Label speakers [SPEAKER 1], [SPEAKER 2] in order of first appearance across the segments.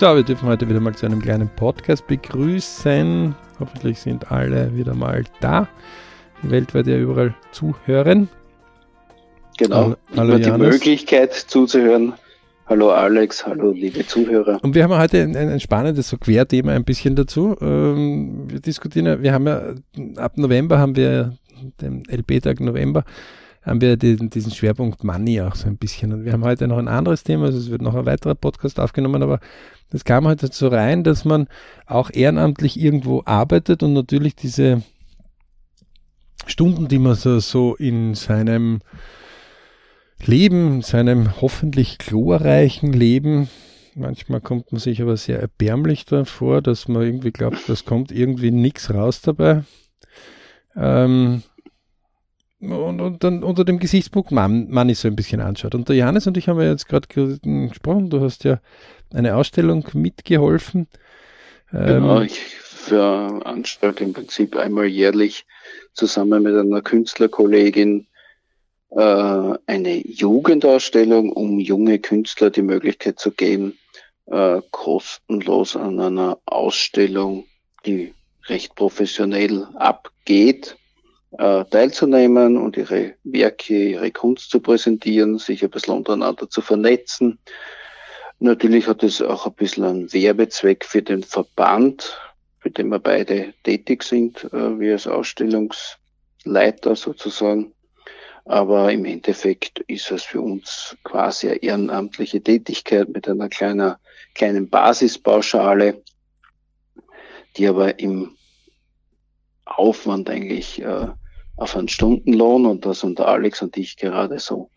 [SPEAKER 1] So, wir dürfen heute wieder mal zu einem kleinen Podcast begrüßen. Hoffentlich sind alle wieder mal da. Weltweit ja überall zuhören.
[SPEAKER 2] Genau, hallo, hallo die Möglichkeit zuzuhören. Hallo Alex, hallo liebe Zuhörer.
[SPEAKER 1] Und wir haben heute ein, ein spannendes so Querthema ein bisschen dazu. Ähm, wir diskutieren, wir haben ja ab November haben wir den LP-Tag November haben wir den, diesen Schwerpunkt Money auch so ein bisschen. Und wir haben heute noch ein anderes Thema, also es wird noch ein weiterer Podcast aufgenommen, aber das kam heute so rein, dass man auch ehrenamtlich irgendwo arbeitet und natürlich diese Stunden, die man so, so in seinem Leben, in seinem hoffentlich glorreichen Leben, manchmal kommt man sich aber sehr erbärmlich davor, dass man irgendwie glaubt, das kommt irgendwie nichts raus dabei. Ähm, und, und, dann unter dem Gesichtspunkt Mann, Money so ein bisschen anschaut. Und der Johannes und ich haben ja jetzt gerade gesprochen, du hast ja eine Ausstellung mitgeholfen.
[SPEAKER 2] Genau, ähm, ich veranstalte im Prinzip einmal jährlich zusammen mit einer Künstlerkollegin äh, eine Jugendausstellung, um junge Künstler die Möglichkeit zu geben, äh, kostenlos an einer Ausstellung, die recht professionell abgeht, äh, teilzunehmen und ihre Werke, ihre Kunst zu präsentieren, sich ein bisschen untereinander zu vernetzen. Natürlich hat es auch ein bisschen einen Werbezweck für den Verband, für den wir beide tätig sind, äh, wie als Ausstellungsleiter sozusagen. Aber im Endeffekt ist es für uns quasi eine ehrenamtliche Tätigkeit mit einer kleiner, kleinen Basispauschale, die aber im Aufwand eigentlich äh, auf einen Stundenlohn und da sind Alex und ich gerade so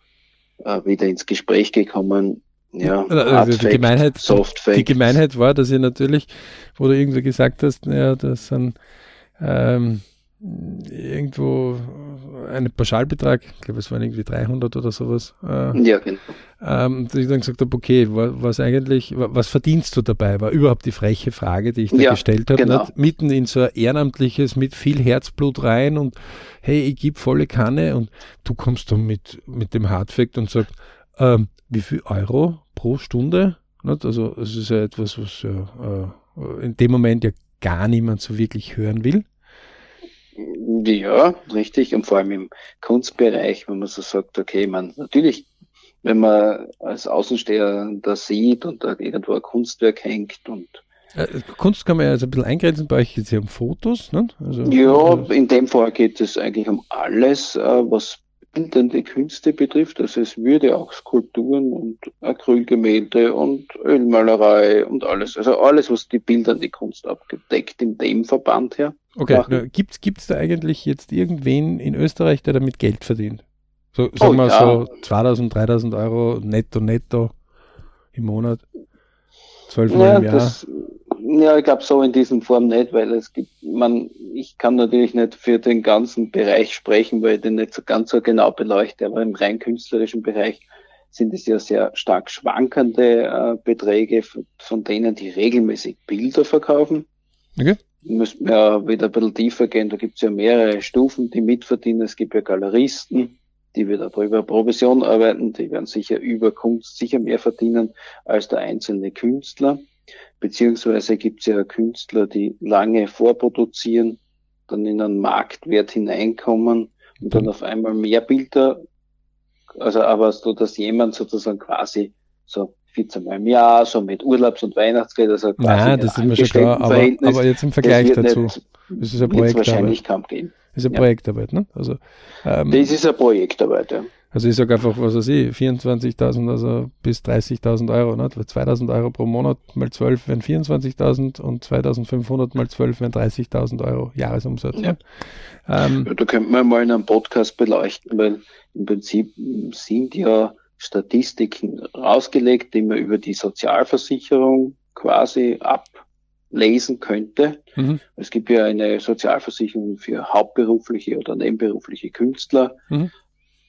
[SPEAKER 2] äh, wieder ins Gespräch gekommen. Ja,
[SPEAKER 1] also die, Gemeinheit, die Gemeinheit war, dass ihr natürlich, wo du irgendwie gesagt hast, ja, das sind ähm, irgendwo einen Pauschalbetrag, ich glaube, es waren irgendwie 300 oder sowas. Äh, ja, genau. Ähm, dass ich dann gesagt habe, okay, was eigentlich, was verdienst du dabei, war überhaupt die freche Frage, die ich da ja, gestellt habe. Genau. Mitten in so ein ehrenamtliches mit viel Herzblut rein und hey, ich gebe volle Kanne und du kommst dann mit, mit dem Hardfact und sagst, ähm, wie viel Euro pro Stunde? Nicht? Also es ist ja etwas, was ja, äh, in dem Moment ja gar niemand so wirklich hören will.
[SPEAKER 2] Ja, richtig. Und vor allem im Kunstbereich, wenn man so sagt, okay, man natürlich, wenn man als Außensteher da sieht und da irgendwo ein Kunstwerk hängt und
[SPEAKER 1] äh, Kunst kann man ja also ein bisschen eingrenzen, bei euch geht es ja um Fotos, ne?
[SPEAKER 2] Also, ja, in dem Fall geht es eigentlich um alles, äh, was bildende Künste betrifft. Also es würde auch Skulpturen und Acrylgemälde und Ölmalerei und alles. Also alles, was die bildende Kunst abgedeckt in dem Verband her.
[SPEAKER 1] Okay, gibt es da eigentlich jetzt irgendwen in Österreich, der damit Geld verdient? So, sagen oh, wir ja. so 2000, 3000 Euro netto, netto im Monat? 12 Mal ja, im Jahr? Das,
[SPEAKER 2] ja, ich glaube so in diesem Form nicht, weil es gibt, man, ich kann natürlich nicht für den ganzen Bereich sprechen, weil ich den nicht so ganz so genau beleuchte, aber im rein künstlerischen Bereich sind es ja sehr stark schwankende äh, Beträge, von denen die regelmäßig Bilder verkaufen. Okay. Müssten wir ja wieder ein bisschen tiefer gehen, da gibt es ja mehrere Stufen, die mitverdienen. Es gibt ja Galeristen, die wieder darüber Provision arbeiten, die werden sicher über Kunst sicher mehr verdienen als der einzelne Künstler. Beziehungsweise gibt es ja Künstler, die lange vorproduzieren, dann in einen Marktwert hineinkommen und dann auf einmal mehr Bilder, also aber so, dass jemand sozusagen quasi so 14 Mal im Jahr, so mit Urlaubs- und Weihnachtsgeld, also
[SPEAKER 1] quasi Nein, das ist mir schon klar, aber, aber jetzt im Vergleich dazu,
[SPEAKER 2] nicht, das ist ein Projekt wahrscheinlich kaum geben.
[SPEAKER 1] Das ist eine ja. Projektarbeit, ne? Also,
[SPEAKER 2] ähm, das ist eine Projektarbeit, ja.
[SPEAKER 1] Also ich sage einfach, was weiß ich, 24.000, also bis 30.000 Euro, ne? 2.000 Euro pro Monat mal 12 wären 24.000 und 2.500 mal 12 wären 30.000 Euro Jahresumsatz.
[SPEAKER 2] Ja. Ähm, ja, da könnte man mal in einem Podcast beleuchten, weil im Prinzip sind ja Statistiken rausgelegt, die man über die Sozialversicherung quasi ablesen könnte. Mhm. Es gibt ja eine Sozialversicherung für hauptberufliche oder nebenberufliche Künstler. Mhm.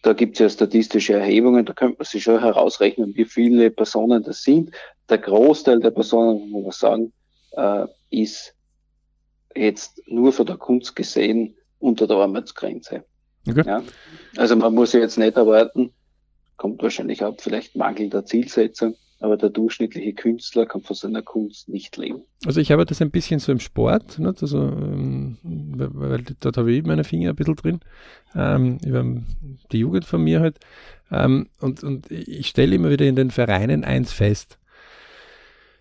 [SPEAKER 2] Da gibt es ja statistische Erhebungen, da könnte man sich schon herausrechnen, wie viele Personen das sind. Der Großteil der Personen, muss man sagen, äh, ist jetzt nur von der Kunst gesehen unter der Armutsgrenze. Okay. Ja? Also man muss ja jetzt nicht erwarten, kommt wahrscheinlich auch vielleicht Mangel der Zielsetzung, aber der durchschnittliche Künstler kann von seiner Kunst nicht leben.
[SPEAKER 1] Also ich habe das ein bisschen so im Sport, nicht? Also, ähm, weil dort habe ich meine Finger ein bisschen drin, ähm, über die Jugend von mir halt. Ähm, und, und ich stelle immer wieder in den Vereinen eins fest.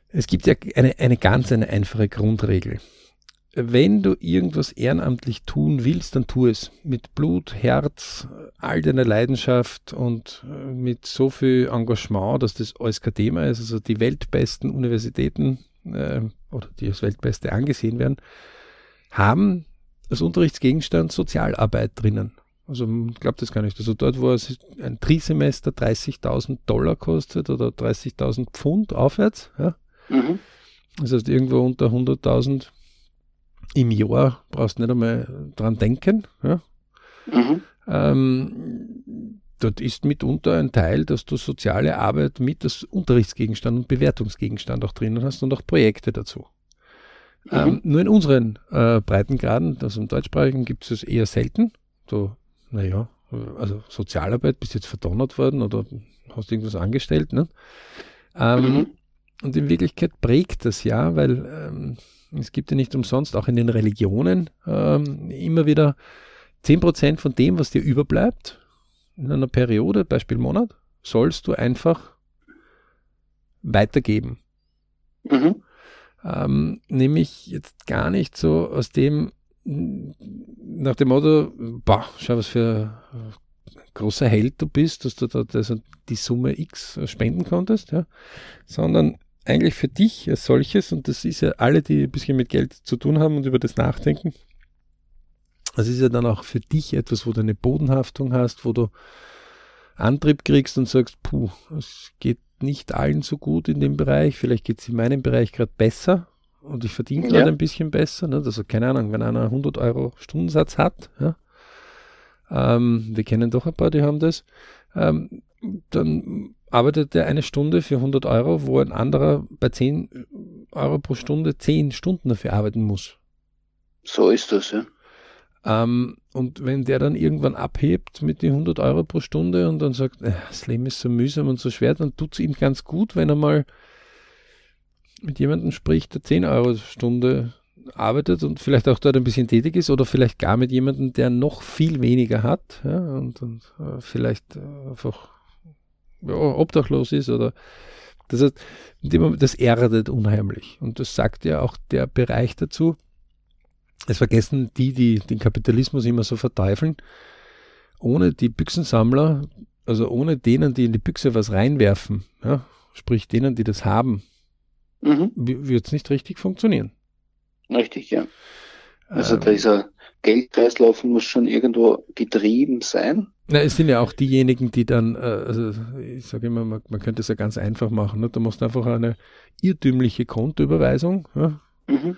[SPEAKER 1] Es gibt ja eine, eine ganz eine einfache Grundregel wenn du irgendwas ehrenamtlich tun willst, dann tu es mit Blut, Herz, all deiner Leidenschaft und äh, mit so viel Engagement, dass das alles kein Thema ist. Also die weltbesten Universitäten äh, oder die als weltbeste angesehen werden, haben als Unterrichtsgegenstand Sozialarbeit drinnen. Also ich glaube das gar nicht. Also dort, wo es ein Trisemester 30.000 Dollar kostet oder 30.000 Pfund aufwärts, ja. Mhm. Das heißt irgendwo unter 100.000 im Jahr brauchst du nicht einmal dran denken. Ja? Mhm. Ähm, dort ist mitunter ein Teil, dass du soziale Arbeit mit als Unterrichtsgegenstand und Bewertungsgegenstand auch drinnen hast und auch Projekte dazu. Mhm. Ähm, nur in unseren äh, Breitengraden, also im deutschsprachigen, gibt es das eher selten. So, naja, also Sozialarbeit, bist jetzt verdonnert worden oder hast irgendwas angestellt. Ne? Ähm, mhm. Und in Wirklichkeit prägt das ja, weil ähm, es gibt ja nicht umsonst auch in den Religionen ähm, immer wieder 10% von dem, was dir überbleibt in einer Periode, Beispiel Monat, sollst du einfach weitergeben. Mhm. Ähm, nämlich jetzt gar nicht so aus dem, nach dem Motto, boah, schau, was für ein großer Held du bist, dass du da die Summe X spenden konntest, ja, sondern eigentlich für dich als solches, und das ist ja alle, die ein bisschen mit Geld zu tun haben und über das nachdenken, das ist ja dann auch für dich etwas, wo du eine Bodenhaftung hast, wo du Antrieb kriegst und sagst, puh, es geht nicht allen so gut in dem Bereich, vielleicht geht es in meinem Bereich gerade besser und ich verdiene gerade ja. ein bisschen besser. Ne? Also keine Ahnung, wenn einer 100 Euro Stundensatz hat, ja, ähm, wir kennen doch ein paar, die haben das, ähm, dann arbeitet er eine Stunde für 100 Euro, wo ein anderer bei 10 Euro pro Stunde 10 Stunden dafür arbeiten muss.
[SPEAKER 2] So ist das, ja.
[SPEAKER 1] Ähm, und wenn der dann irgendwann abhebt mit den 100 Euro pro Stunde und dann sagt, äh, das Leben ist so mühsam und so schwer, dann tut es ihm ganz gut, wenn er mal mit jemandem spricht, der 10 Euro Stunde arbeitet und vielleicht auch dort ein bisschen tätig ist oder vielleicht gar mit jemandem, der noch viel weniger hat ja, und, und äh, vielleicht äh, einfach ja, obdachlos ist oder das heißt, das erdet unheimlich. Und das sagt ja auch der Bereich dazu. Es vergessen die, die den Kapitalismus immer so verteufeln. Ohne die Büchsensammler, also ohne denen, die in die Büchse was reinwerfen, ja, sprich denen, die das haben, mhm. wird es nicht richtig funktionieren.
[SPEAKER 2] Richtig, ja. Also ähm, dieser Geldkreislauf muss schon irgendwo getrieben sein.
[SPEAKER 1] Na, es sind ja auch diejenigen, die dann, äh, also ich sage immer, man, man, könnte es ja ganz einfach machen. Ne? Du machst einfach eine irrtümliche Kontoüberweisung ja? mhm.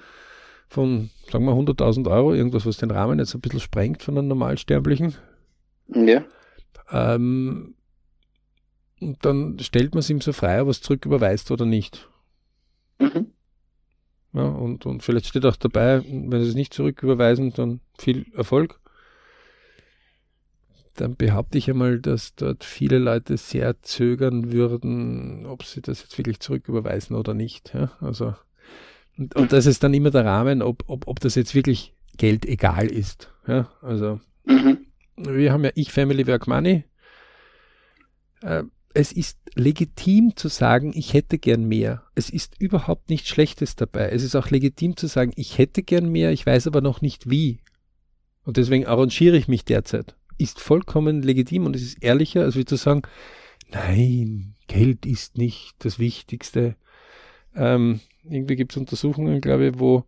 [SPEAKER 1] von, sagen wir, 100.000 Euro, irgendwas, was den Rahmen jetzt ein bisschen sprengt von einem Normalsterblichen. Ja. Ähm, und dann stellt man es ihm so frei, ob er es zurücküberweist oder nicht. Mhm. Ja, und, und vielleicht steht auch dabei, wenn sie es nicht zurücküberweisen, dann viel Erfolg dann behaupte ich einmal, dass dort viele Leute sehr zögern würden, ob sie das jetzt wirklich zurücküberweisen oder nicht. Ja? Also, und, und das ist dann immer der Rahmen, ob, ob, ob das jetzt wirklich Geld egal ist. Ja? Also, mhm. wir haben ja Ich Family Work Money. Äh, es ist legitim zu sagen, ich hätte gern mehr. Es ist überhaupt nichts Schlechtes dabei. Es ist auch legitim zu sagen, ich hätte gern mehr, ich weiß aber noch nicht wie. Und deswegen arrangiere ich mich derzeit ist vollkommen legitim und es ist ehrlicher, als wie zu sagen, nein, Geld ist nicht das Wichtigste. Ähm, irgendwie gibt es Untersuchungen, glaube ich, wo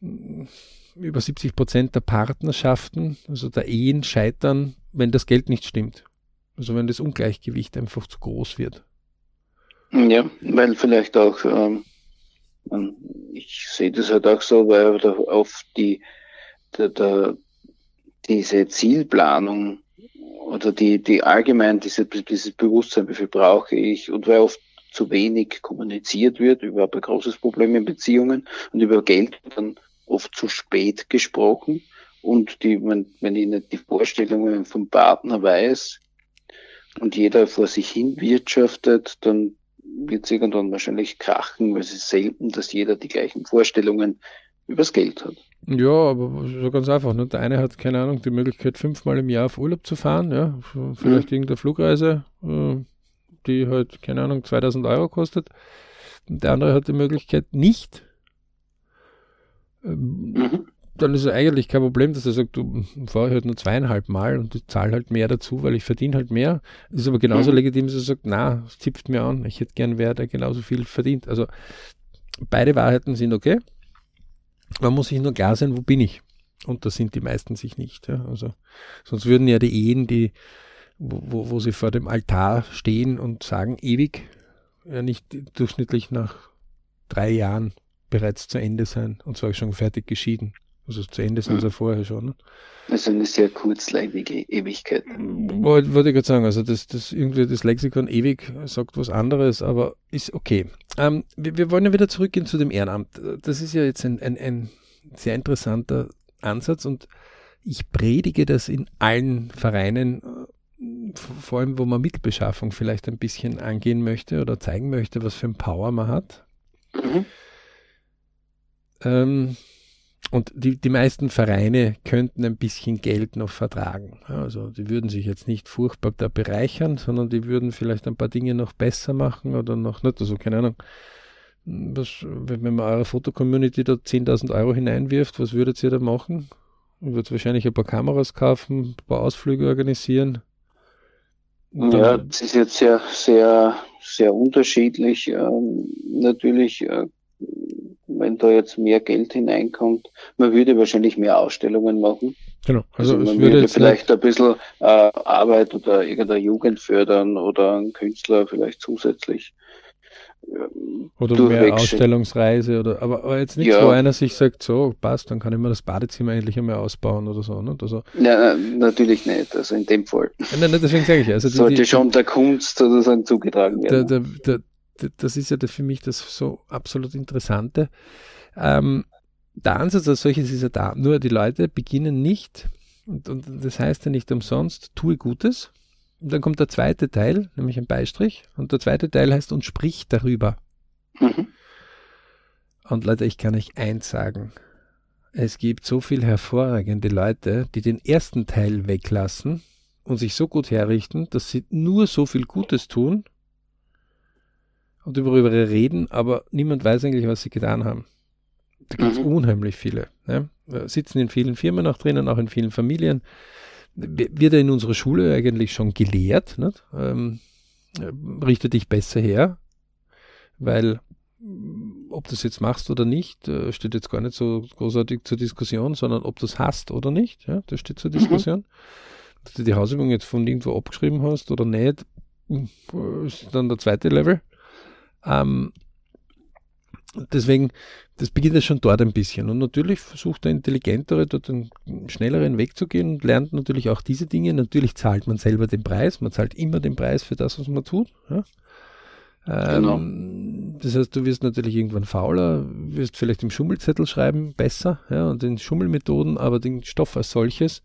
[SPEAKER 1] hm, über 70 Prozent der Partnerschaften, also der Ehen, scheitern, wenn das Geld nicht stimmt. Also wenn das Ungleichgewicht einfach zu groß wird.
[SPEAKER 2] Ja, weil vielleicht auch, ähm, ich sehe das halt auch so, weil auf die, der, der, diese Zielplanung oder die, die allgemein diese, dieses Bewusstsein, wie viel brauche ich und weil oft zu wenig kommuniziert wird, überhaupt ein großes Problem in Beziehungen und über Geld dann oft zu spät gesprochen und die, wenn, wenn ich nicht die Vorstellungen vom Partner weiß und jeder vor sich hin wirtschaftet, dann wird es irgendwann wahrscheinlich krachen, weil es ist selten, dass jeder die gleichen Vorstellungen übers Geld hat.
[SPEAKER 1] Ja, aber so ganz einfach. Ne? Der eine hat, keine Ahnung, die Möglichkeit, fünfmal im Jahr auf Urlaub zu fahren, ja, vielleicht mhm. irgendeine Flugreise, äh, die halt, keine Ahnung, 2000 Euro kostet. Der andere hat die Möglichkeit nicht. Ähm, mhm. Dann ist es eigentlich kein Problem, dass er sagt, du fahre halt nur zweieinhalb Mal und ich zahle halt mehr dazu, weil ich verdiene halt mehr. Das ist aber genauso mhm. legitim, dass er sagt, na, es zipft mir an, ich hätte gern wer, der genauso viel verdient. Also beide Wahrheiten sind okay. Man muss sich nur klar sein, wo bin ich? Und da sind die meisten sich nicht. Ja. Also sonst würden ja die Ehen, die wo, wo sie vor dem Altar stehen und sagen ewig, ja nicht durchschnittlich nach drei Jahren bereits zu Ende sein und zwar schon fertig geschieden. Also zu Ende sind sie mhm. vorher schon.
[SPEAKER 2] Also eine sehr kurzlebige Ewigkeit.
[SPEAKER 1] Wollte, wollte ich gerade sagen, also das, das irgendwie das Lexikon ewig sagt was anderes, aber ist okay. Ähm, wir, wir, wollen ja wieder zurückgehen zu dem Ehrenamt. Das ist ja jetzt ein, ein, ein sehr interessanter Ansatz und ich predige das in allen Vereinen vor allem, wo man Mittelbeschaffung vielleicht ein bisschen angehen möchte oder zeigen möchte, was für ein Power man hat. Mhm. Ähm, und die, die meisten Vereine könnten ein bisschen Geld noch vertragen. Also die würden sich jetzt nicht furchtbar da bereichern, sondern die würden vielleicht ein paar Dinge noch besser machen oder noch nicht, also keine Ahnung. Was, wenn man eure Fotocommunity da 10.000 Euro hineinwirft, was würdet ihr da machen? Ihr würdet wahrscheinlich ein paar Kameras kaufen, ein paar Ausflüge organisieren,
[SPEAKER 2] ja, das ist jetzt sehr, sehr, sehr unterschiedlich. Ähm, natürlich, äh, wenn da jetzt mehr Geld hineinkommt, man würde wahrscheinlich mehr Ausstellungen machen. Genau. Also, also man würde, würde vielleicht ein bisschen äh, Arbeit oder irgendeine Jugend fördern oder einen Künstler vielleicht zusätzlich
[SPEAKER 1] oder mehr Ausstellungsreise oder aber, aber jetzt nicht ja. wo einer sich sagt, so passt, dann kann ich mir das Badezimmer endlich einmal ausbauen oder so. Ne? Also,
[SPEAKER 2] ja, natürlich nicht, also in dem Fall.
[SPEAKER 1] Nein, nein, deswegen sage ich also
[SPEAKER 2] die, Sollte die, schon der Kunst sozusagen zugetragen werden.
[SPEAKER 1] Der, der, der, das ist ja für mich das so absolut Interessante. Ähm, der Ansatz als solches ist ja da, nur die Leute beginnen nicht, und, und das heißt ja nicht umsonst, tue Gutes, und dann kommt der zweite Teil, nämlich ein Beistrich. Und der zweite Teil heißt und spricht darüber. Mhm. Und Leute, ich kann euch eins sagen. Es gibt so viele hervorragende Leute, die den ersten Teil weglassen und sich so gut herrichten, dass sie nur so viel Gutes tun und darüber reden, aber niemand weiß eigentlich, was sie getan haben. Da gibt es mhm. unheimlich viele. Ne? Sitzen in vielen Firmen auch drinnen, auch in vielen Familien wird er in unserer Schule eigentlich schon gelehrt. Ähm, richte dich besser her, weil ob du das jetzt machst oder nicht, äh, steht jetzt gar nicht so großartig zur Diskussion, sondern ob du es hast oder nicht, ja, das steht zur mhm. Diskussion. Mhm. Dass du die Hausübung jetzt von irgendwo abgeschrieben hast oder nicht, ist dann der zweite Level. Ähm, deswegen, das beginnt ja schon dort ein bisschen. Und natürlich versucht der Intelligentere dort einen schnelleren Weg zu gehen und lernt natürlich auch diese Dinge. Natürlich zahlt man selber den Preis. Man zahlt immer den Preis für das, was man tut. Ja? Genau. Ähm, das heißt, du wirst natürlich irgendwann fauler, wirst vielleicht im Schummelzettel schreiben besser, ja, und den Schummelmethoden, aber den Stoff als solches,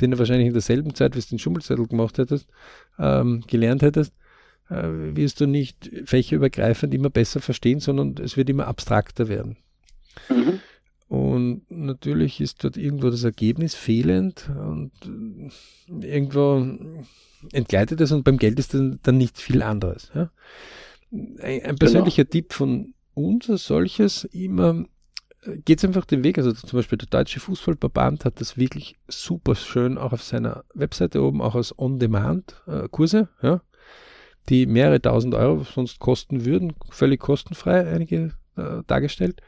[SPEAKER 1] den du wahrscheinlich in derselben Zeit, wie du den Schummelzettel gemacht hättest, ähm, gelernt hättest, wirst du nicht fächerübergreifend immer besser verstehen, sondern es wird immer abstrakter werden. Mhm. Und natürlich ist dort irgendwo das Ergebnis fehlend und äh, irgendwo entgleitet es und beim Geld ist dann, dann nicht viel anderes. Ja? Ein, ein, persönlicher genau. Tipp von uns als solches immer äh, geht es einfach den Weg. Also zum Beispiel der Deutsche Fußballverband hat das wirklich super schön auch auf seiner Webseite oben, auch als On-Demand-Kurse. Ja? Die mehrere tausend Euro sonst kosten würden, völlig kostenfrei einige äh, dargestellt,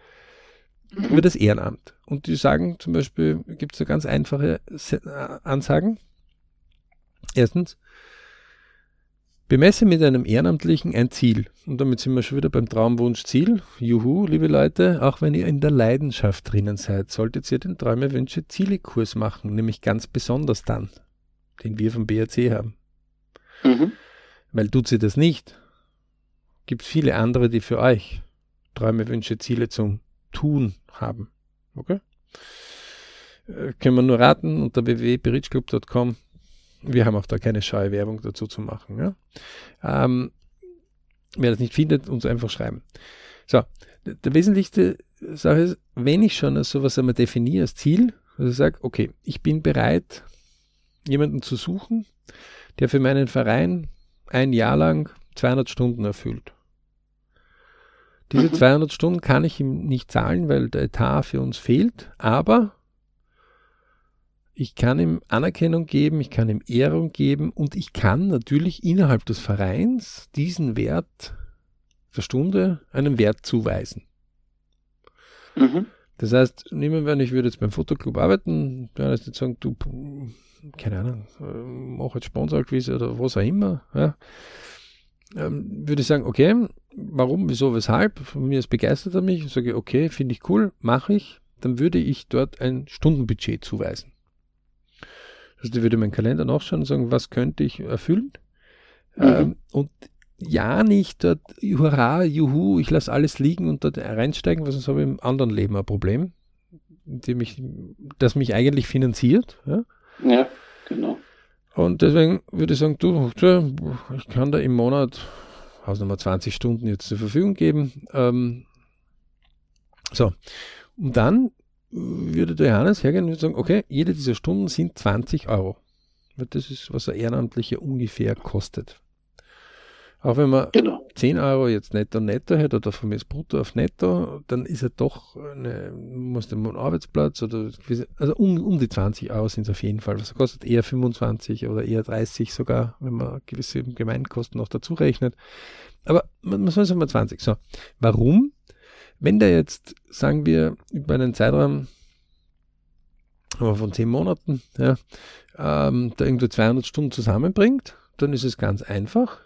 [SPEAKER 1] mhm. über das Ehrenamt. Und die sagen zum Beispiel, gibt es da ganz einfache äh, Ansagen. Erstens, bemesse mit einem Ehrenamtlichen ein Ziel. Und damit sind wir schon wieder beim Traumwunsch Ziel. Juhu, liebe Leute, auch wenn ihr in der Leidenschaft drinnen seid, solltet ihr den Träume, Wünsche, Ziele Kurs machen, nämlich ganz besonders dann, den wir vom BRC haben. Mhm. Weil tut sie das nicht, gibt es viele andere, die für euch Träume, Wünsche, Ziele zum Tun haben. Okay? Äh, können wir nur raten unter www.berichclub.com. Wir haben auch da keine scheue Werbung dazu zu machen. Ja? Ähm, wer das nicht findet, uns einfach schreiben. So, der wesentlichste Sache ist, wenn ich schon sowas einmal definiere als Ziel, also sage, okay, ich bin bereit, jemanden zu suchen, der für meinen Verein ein Jahr lang 200 Stunden erfüllt. Diese 200 mhm. Stunden kann ich ihm nicht zahlen, weil der Etat für uns fehlt, aber ich kann ihm Anerkennung geben, ich kann ihm Ehrung geben und ich kann natürlich innerhalb des Vereins diesen Wert der Stunde einen Wert zuweisen. Mhm. Das heißt, nehmen wir an, ich würde jetzt beim Fotoclub arbeiten, dann ist jetzt sagen, du, keine Ahnung, äh, mach jetzt Sponsorquise oder was auch immer, ja. ähm, würde ich sagen, okay, warum, wieso, weshalb? Von mir ist begeistert er mich, sage, okay, finde ich cool, mache ich, dann würde ich dort ein Stundenbudget zuweisen. Also ich würde meinen Kalender nachschauen und sagen, was könnte ich erfüllen? Mhm. Ähm, und ja nicht dort, hurra, juhu, ich lasse alles liegen und dort reinsteigen, weil sonst habe ich im anderen Leben ein Problem, dem ich, das mich eigentlich finanziert. Ja,
[SPEAKER 2] ja genau.
[SPEAKER 1] Und deswegen würde ich sagen, du, ich kann da im Monat Hausnummer 20 Stunden jetzt zur Verfügung geben. Ähm, so, und dann würde der Johannes hergehen und sagen, okay, jede dieser Stunden sind 20 Euro. Das ist, was ein Ehrenamtlicher ungefähr kostet. Auch wenn man genau. 10 Euro jetzt netto netto hätte oder von mir ist brutto auf netto, dann ist er doch eine, muss den Arbeitsplatz oder also um, um die 20 Euro sind es auf jeden Fall. Was kostet eher 25 oder eher 30 sogar, wenn man gewisse Gemeinkosten noch dazu rechnet. Aber man muss sagen mal 20. So, warum? Wenn der jetzt, sagen wir, über einen Zeitraum von 10 Monaten, ja, ähm, da irgendwo 200 Stunden zusammenbringt, dann ist es ganz einfach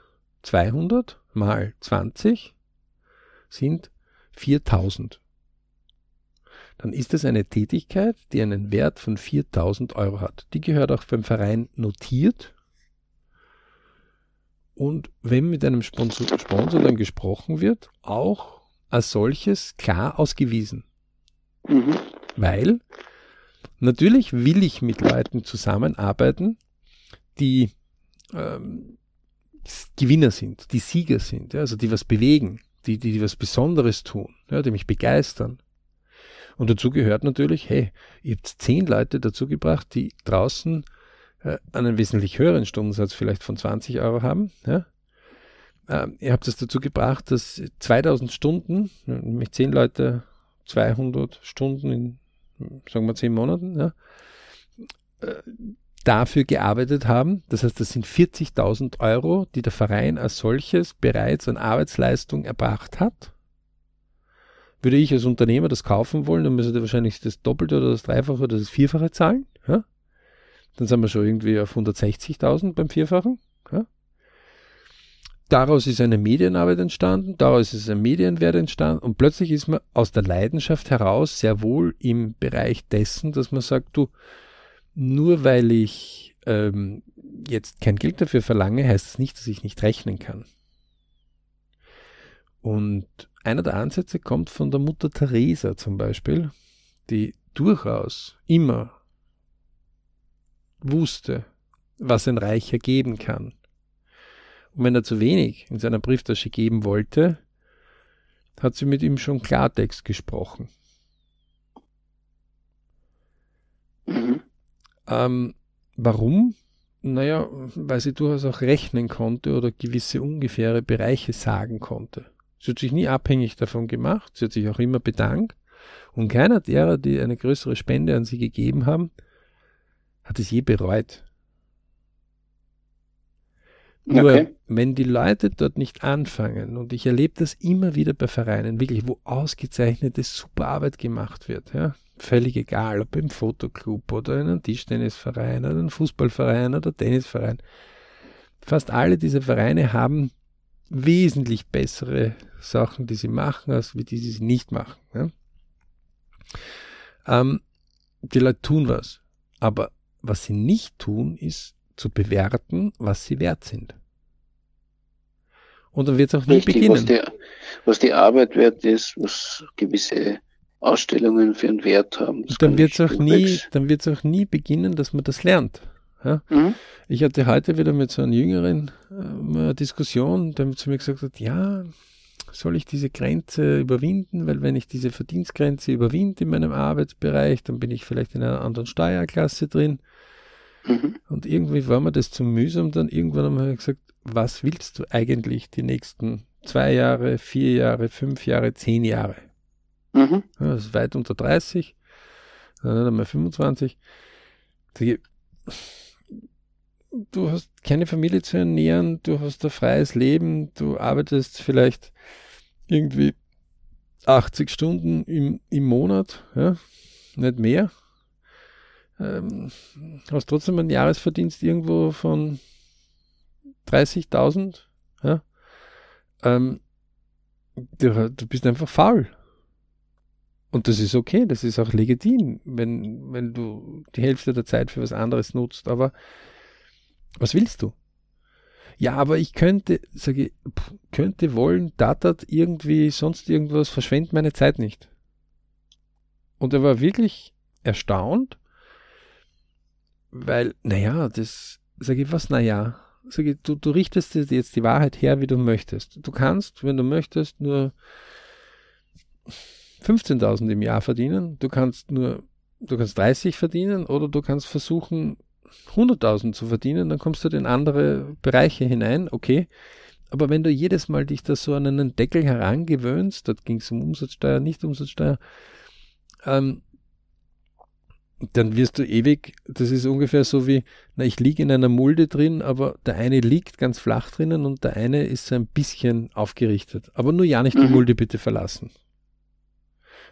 [SPEAKER 1] 200 mal 20 sind 4000. Dann ist es eine Tätigkeit, die einen Wert von 4000 Euro hat. Die gehört auch beim Verein notiert. Und wenn mit einem Sponsor, Sponsor dann gesprochen wird, auch als solches klar ausgewiesen. Mhm. Weil natürlich will ich mit Leuten zusammenarbeiten, die ähm, Gewinner sind, die Sieger sind, ja, also die was bewegen, die, die, die was Besonderes tun, ja, die mich begeistern. Und dazu gehört natürlich, hey, ihr habt zehn Leute dazu gebracht, die draußen äh, einen wesentlich höheren Stundensatz vielleicht von 20 Euro haben. Ja? Ähm, ihr habt es dazu gebracht, dass 2000 Stunden, nämlich zehn Leute 200 Stunden in, sagen wir, zehn Monaten, ja, äh, dafür gearbeitet haben. Das heißt, das sind 40.000 Euro, die der Verein als solches bereits an Arbeitsleistung erbracht hat. Würde ich als Unternehmer das kaufen wollen, dann müsste wahrscheinlich das Doppelte oder das Dreifache oder das Vierfache zahlen. Ja? Dann sind wir schon irgendwie auf 160.000 beim Vierfachen. Ja? Daraus ist eine Medienarbeit entstanden, daraus ist ein Medienwert entstanden und plötzlich ist man aus der Leidenschaft heraus sehr wohl im Bereich dessen, dass man sagt, du, nur weil ich ähm, jetzt kein Geld dafür verlange, heißt es das nicht, dass ich nicht rechnen kann. Und einer der Ansätze kommt von der Mutter Teresa zum Beispiel, die durchaus immer wusste, was ein Reicher geben kann. Und wenn er zu wenig in seiner Brieftasche geben wollte, hat sie mit ihm schon Klartext gesprochen. Mhm. Ähm, warum? Naja, weil sie durchaus auch rechnen konnte oder gewisse ungefähre Bereiche sagen konnte. Sie hat sich nie abhängig davon gemacht, sie hat sich auch immer bedankt. Und keiner derer, die eine größere Spende an sie gegeben haben, hat es je bereut. Nur, okay. wenn die Leute dort nicht anfangen, und ich erlebe das immer wieder bei Vereinen, wirklich, wo ausgezeichnete super Arbeit gemacht wird, ja, völlig egal, ob im Fotoclub oder in einem Tischtennisverein oder einem Fußballverein oder Tennisverein. Fast alle diese Vereine haben wesentlich bessere Sachen, die sie machen, als wie die, die sie nicht machen. Ja? Ähm, die Leute tun was. Aber was sie nicht tun, ist zu bewerten, was sie wert sind. Und dann wird es auch nie Richtig, beginnen. Was
[SPEAKER 2] die, was die Arbeit wert ist, was gewisse Ausstellungen für einen Wert haben.
[SPEAKER 1] Das dann wird es auch nie, dann wird es auch nie beginnen, dass man das lernt. Ja? Mhm. Ich hatte heute wieder mit so einem Jüngeren äh, eine Diskussion, der zu mir gesagt hat, ja, soll ich diese Grenze überwinden? Weil wenn ich diese Verdienstgrenze überwinde in meinem Arbeitsbereich, dann bin ich vielleicht in einer anderen Steuerklasse drin. Mhm. Und irgendwie war mir das zu mühsam. Dann irgendwann haben wir gesagt, was willst du eigentlich die nächsten zwei Jahre, vier Jahre, fünf Jahre, zehn Jahre? Mhm. Ja, das ist weit unter 30, dann einmal 25. Du hast keine Familie zu ernähren, du hast ein freies Leben, du arbeitest vielleicht irgendwie 80 Stunden im, im Monat, ja, nicht mehr. Ähm, hast trotzdem einen Jahresverdienst irgendwo von 30.000, ja. Ähm, du, du bist einfach faul. Und das ist okay, das ist auch legitim, wenn, wenn du die Hälfte der Zeit für was anderes nutzt. Aber was willst du? Ja, aber ich könnte, sage ich, könnte wollen, datat irgendwie, sonst irgendwas, verschwendet meine Zeit nicht. Und er war wirklich erstaunt, weil, naja, das, sage ich, was, naja, sage ich, du, du richtest jetzt die Wahrheit her, wie du möchtest. Du kannst, wenn du möchtest, nur 15.000 im Jahr verdienen, du kannst nur, du kannst 30 verdienen oder du kannst versuchen, 100.000 zu verdienen, dann kommst du in andere Bereiche hinein, okay. Aber wenn du jedes Mal dich da so an einen Deckel herangewöhnst, dort ging es um Umsatzsteuer, nicht Umsatzsteuer, ähm, dann wirst du ewig, das ist ungefähr so wie, na, ich liege in einer Mulde drin, aber der eine liegt ganz flach drinnen und der eine ist so ein bisschen aufgerichtet. Aber nur ja nicht die mhm. Mulde bitte verlassen.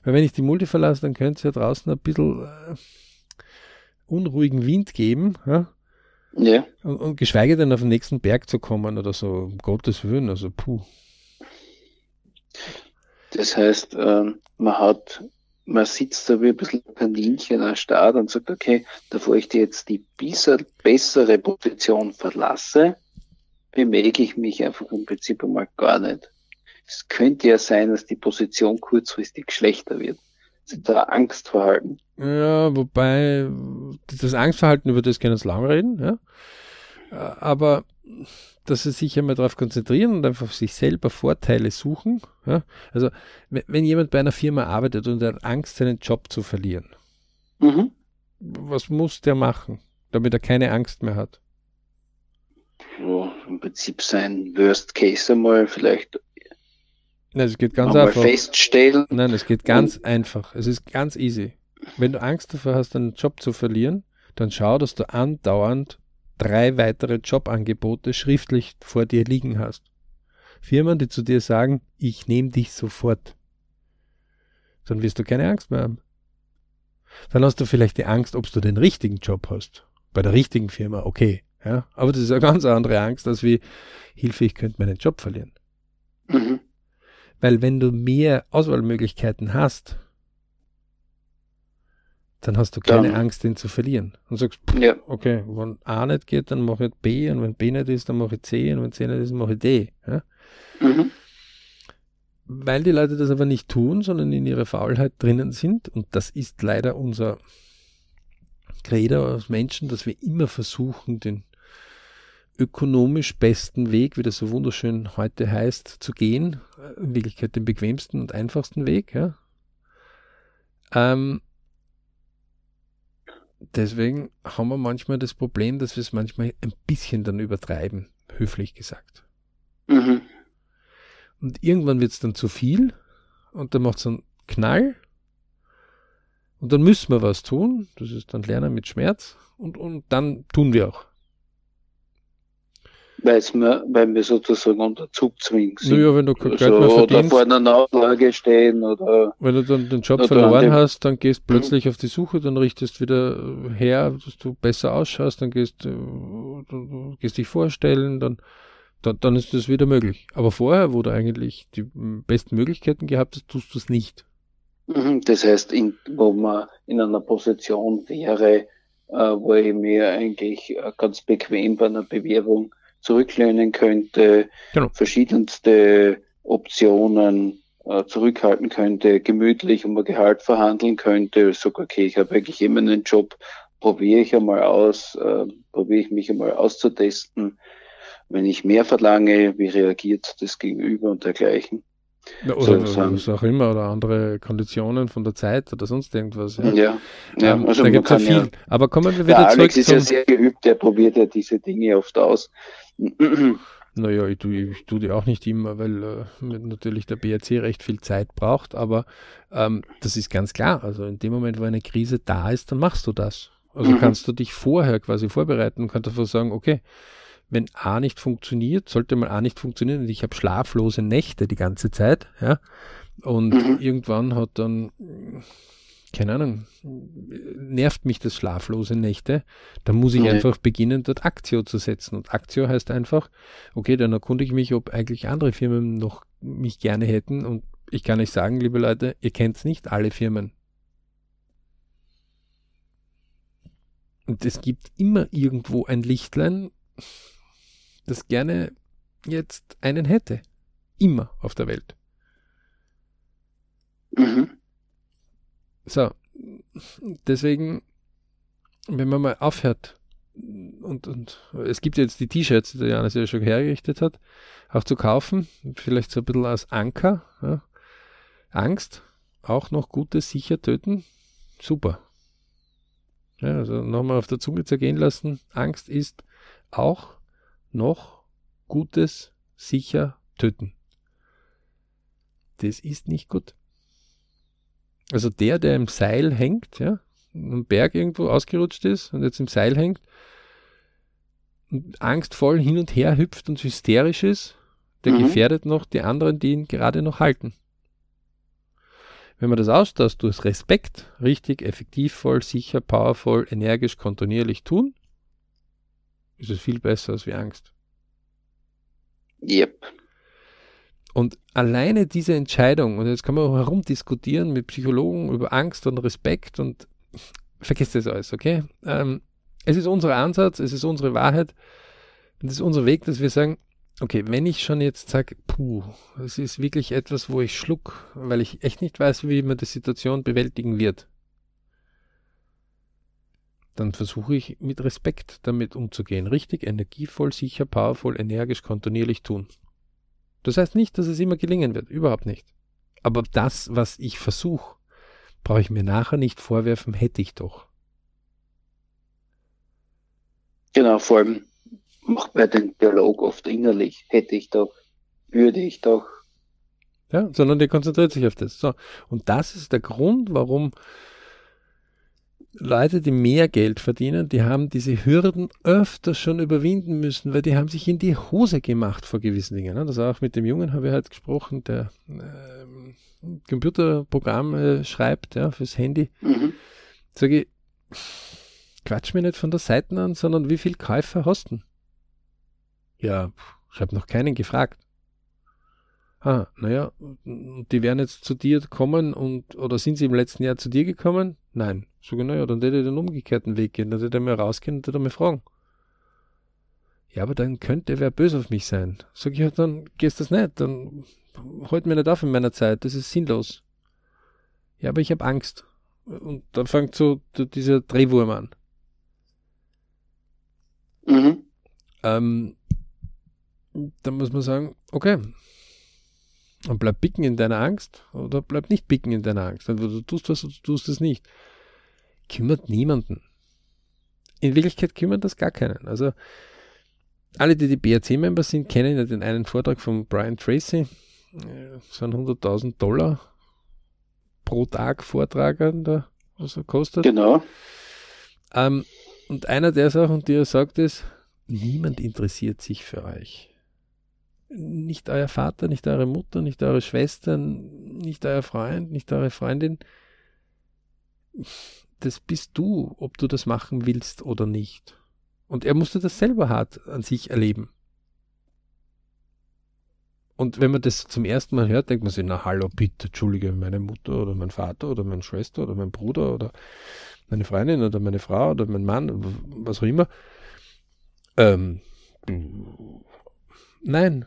[SPEAKER 1] Weil wenn ich die Mulde verlasse, dann könnte es ja draußen ein bisschen äh, unruhigen Wind geben. Ja? ja. Und, und, geschweige denn auf den nächsten Berg zu kommen oder so, um Gottes Willen, also puh.
[SPEAKER 2] Das heißt, äh, man hat, man sitzt da wie ein bisschen Kaninchen am Start und sagt, okay, bevor ich dir jetzt die bessere Position verlasse, bewege ich mich einfach im Prinzip einmal gar nicht. Es könnte ja sein, dass die Position kurzfristig schlechter wird da Angstverhalten.
[SPEAKER 1] Ja, wobei das Angstverhalten, über das können wir lang reden, ja. Aber dass sie sich einmal darauf konzentrieren und einfach sich selber Vorteile suchen. Ja? Also wenn jemand bei einer Firma arbeitet und er hat Angst, seinen Job zu verlieren, mhm. was muss der machen, damit er keine Angst mehr hat?
[SPEAKER 2] Ja, Im Prinzip sein Worst Case einmal vielleicht
[SPEAKER 1] Nein, es geht ganz einfach.
[SPEAKER 2] feststellen.
[SPEAKER 1] Nein, es geht ganz einfach. Es ist ganz easy. Wenn du Angst davor hast, einen Job zu verlieren, dann schau, dass du andauernd drei weitere Jobangebote schriftlich vor dir liegen hast. Firmen, die zu dir sagen, ich nehme dich sofort. Dann wirst du keine Angst mehr haben. Dann hast du vielleicht die Angst, ob du den richtigen Job hast. Bei der richtigen Firma, okay. Ja, aber das ist eine ganz andere Angst, als wie Hilfe, ich könnte meinen Job verlieren. Mhm. Weil wenn du mehr Auswahlmöglichkeiten hast, dann hast du keine dann, Angst, den zu verlieren. Und sagst, pff, ja. okay, wenn A nicht geht, dann mache ich B und wenn B nicht ist, dann mache ich C und wenn C nicht ist, mache ich D. Ja? Mhm. Weil die Leute das aber nicht tun, sondern in ihrer Faulheit drinnen sind und das ist leider unser Credo aus Menschen, dass wir immer versuchen, den ökonomisch besten Weg, wie das so wunderschön heute heißt, zu gehen. In Wirklichkeit den bequemsten und einfachsten Weg. Ja. Ähm, deswegen haben wir manchmal das Problem, dass wir es manchmal ein bisschen dann übertreiben, höflich gesagt. Mhm. Und irgendwann wird es dann zu viel und dann macht es einen Knall und dann müssen wir was tun. Das ist dann Lernen mit Schmerz und, und dann tun wir auch.
[SPEAKER 2] Weil's wir, weil wir sozusagen unter Zugzwing sind.
[SPEAKER 1] Naja, wenn du kein Geld also, mehr verdienst.
[SPEAKER 2] Oder vor einer Auflage stehen oder.
[SPEAKER 1] Wenn du dann den Job verloren hast, dann gehst mhm. plötzlich auf die Suche, dann richtest wieder her, dass du besser ausschaust, dann gehst, äh, du gehst dich vorstellen, dann, dann, dann ist das wieder möglich. Aber vorher, wo du eigentlich die besten Möglichkeiten gehabt hast, tust du es nicht.
[SPEAKER 2] Mhm, das heißt, in, wo man in einer Position wäre, äh, wo ich mir eigentlich äh, ganz bequem bei einer Bewerbung zurücklehnen könnte, genau. verschiedenste Optionen äh, zurückhalten könnte, gemütlich um ein Gehalt verhandeln könnte, sogar okay, ich habe eigentlich immer einen Job probiere ich einmal aus, äh, probiere ich mich einmal auszutesten. Wenn ich mehr verlange, wie reagiert das Gegenüber und dergleichen.
[SPEAKER 1] Ja, oder was auch immer, oder andere Konditionen von der Zeit oder sonst irgendwas. Ja,
[SPEAKER 2] ja, ja
[SPEAKER 1] ähm, also da gibt es ja viel. Aber kommen wir
[SPEAKER 2] wieder zurück. Alex ist ja sehr geübt, der probiert ja diese Dinge oft aus.
[SPEAKER 1] Naja, ich tue, ich tue die auch nicht immer, weil äh, natürlich der BRC recht viel Zeit braucht, aber ähm, das ist ganz klar. Also in dem Moment, wo eine Krise da ist, dann machst du das. Also mhm. kannst du dich vorher quasi vorbereiten und kannst einfach sagen, okay, wenn A nicht funktioniert, sollte mal A nicht funktionieren und ich habe schlaflose Nächte die ganze Zeit, ja, und mhm. irgendwann hat dann, keine Ahnung, nervt mich das schlaflose Nächte, dann muss ich mhm. einfach beginnen, dort Aktio zu setzen. Und Aktio heißt einfach, okay, dann erkundige ich mich, ob eigentlich andere Firmen noch mich gerne hätten. Und ich kann euch sagen, liebe Leute, ihr kennt nicht alle Firmen. Und es gibt immer irgendwo ein Lichtlein, das gerne jetzt einen hätte. Immer auf der Welt. Mhm. So, deswegen, wenn man mal aufhört, und, und es gibt jetzt die T-Shirts, die der Janis ja schon hergerichtet hat, auch zu kaufen, vielleicht so ein bisschen als Anker. Ja. Angst, auch noch Gutes sicher töten, super. Ja, also nochmal auf der Zunge zergehen lassen, Angst ist auch noch Gutes sicher töten. Das ist nicht gut. Also der, der im Seil hängt, ja, am Berg irgendwo ausgerutscht ist und jetzt im Seil hängt und angstvoll hin und her hüpft und hysterisch ist, der mhm. gefährdet noch die anderen, die ihn gerade noch halten. Wenn man das austauscht durch Respekt, richtig, effektivvoll, sicher, powervoll, energisch, kontinuierlich tun, ist es viel besser als wie Angst.
[SPEAKER 2] Yep.
[SPEAKER 1] Und alleine diese Entscheidung, und jetzt kann man auch herumdiskutieren mit Psychologen über Angst und Respekt und vergesst das alles, okay? Ähm, es ist unser Ansatz, es ist unsere Wahrheit und es ist unser Weg, dass wir sagen, okay, wenn ich schon jetzt sage, puh, es ist wirklich etwas, wo ich schluck, weil ich echt nicht weiß, wie man die Situation bewältigen wird, dann versuche ich mit Respekt damit umzugehen. Richtig, energievoll, sicher, powervoll, energisch, kontinuierlich tun. Das heißt nicht, dass es immer gelingen wird, überhaupt nicht. Aber das, was ich versuche, brauche ich mir nachher nicht vorwerfen, hätte ich doch.
[SPEAKER 2] Genau, vor allem macht man den Dialog oft innerlich, hätte ich doch, würde ich doch.
[SPEAKER 1] Ja, sondern der konzentriert sich auf das. So. Und das ist der Grund, warum Leute, die mehr Geld verdienen, die haben diese Hürden öfter schon überwinden müssen, weil die haben sich in die Hose gemacht vor gewissen Dingen. Ne? Das auch mit dem Jungen habe ich halt gesprochen, der ähm, Computerprogramm schreibt ja, fürs Handy. Mhm. Sage ich, quatsch mir nicht von der Seite an, sondern wie viel Käufer hast du? Ja, ich habe noch keinen gefragt. Ah, naja, die werden jetzt zu dir kommen und, oder sind sie im letzten Jahr zu dir gekommen? Nein. Sogar, naja, dann hätte er den umgekehrten Weg gehen, dann hätte er mir rausgehen und hätte er mir fragen. Ja, aber dann könnte wer böse auf mich sein. Sag ich, ja, dann gehst das nicht, dann halt mir nicht auf in meiner Zeit, das ist sinnlos. Ja, aber ich habe Angst. Und dann fängt so dieser Drehwurm an. Mhm. Ähm, dann muss man sagen, okay, und bleib bicken in deiner Angst oder bleib nicht bicken in deiner Angst. Entweder du tust was oder du tust es nicht. Kümmert niemanden. In Wirklichkeit kümmert das gar keinen. Also alle, die die BRC-Member sind, kennen ja den einen Vortrag von Brian Tracy. Das sind 100.000 Dollar pro Tag Vortrag, da, was er kostet.
[SPEAKER 2] Genau.
[SPEAKER 1] Ähm, und einer der Sachen, die er sagt, ist, niemand interessiert sich für euch nicht euer Vater, nicht eure Mutter, nicht eure Schwestern, nicht euer Freund, nicht eure Freundin. Das bist du, ob du das machen willst oder nicht. Und er musste das selber hart an sich erleben. Und wenn man das zum ersten Mal hört, denkt man sich, na hallo, bitte, entschuldige, meine Mutter oder mein Vater oder meine Schwester oder mein Bruder oder meine Freundin oder meine Frau oder mein Mann, was auch immer. Ähm, nein,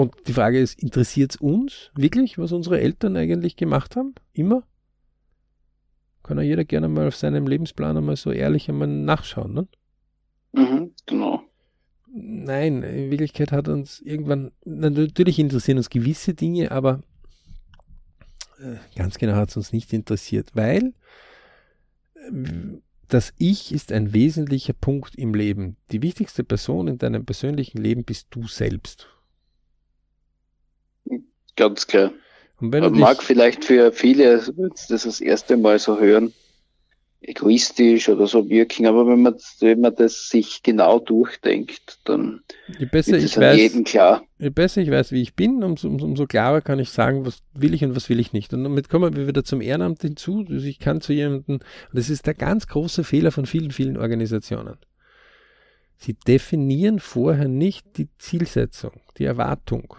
[SPEAKER 1] und die Frage ist, interessiert es uns wirklich, was unsere Eltern eigentlich gemacht haben? Immer? Kann auch jeder gerne mal auf seinem Lebensplan einmal so ehrlich einmal nachschauen, ne?
[SPEAKER 2] Mhm, genau.
[SPEAKER 1] Nein, in Wirklichkeit hat uns irgendwann, natürlich interessieren uns gewisse Dinge, aber äh, ganz genau hat es uns nicht interessiert, weil äh, das Ich ist ein wesentlicher Punkt im Leben. Die wichtigste Person in deinem persönlichen Leben bist du selbst.
[SPEAKER 2] Ganz klar. Und wenn Mag dich, vielleicht für viele, wenn sie das das erste Mal so hören, egoistisch oder so wirken, aber wenn man, wenn man das sich genau durchdenkt, dann
[SPEAKER 1] je besser ist es ich weiß, jedem klar. Je besser ich weiß, wie ich bin, umso, umso, klarer kann ich sagen, was will ich und was will ich nicht. Und damit kommen wir wieder zum Ehrenamt hinzu. Also ich kann zu jemandem, und das ist der ganz große Fehler von vielen, vielen Organisationen. Sie definieren vorher nicht die Zielsetzung, die Erwartung.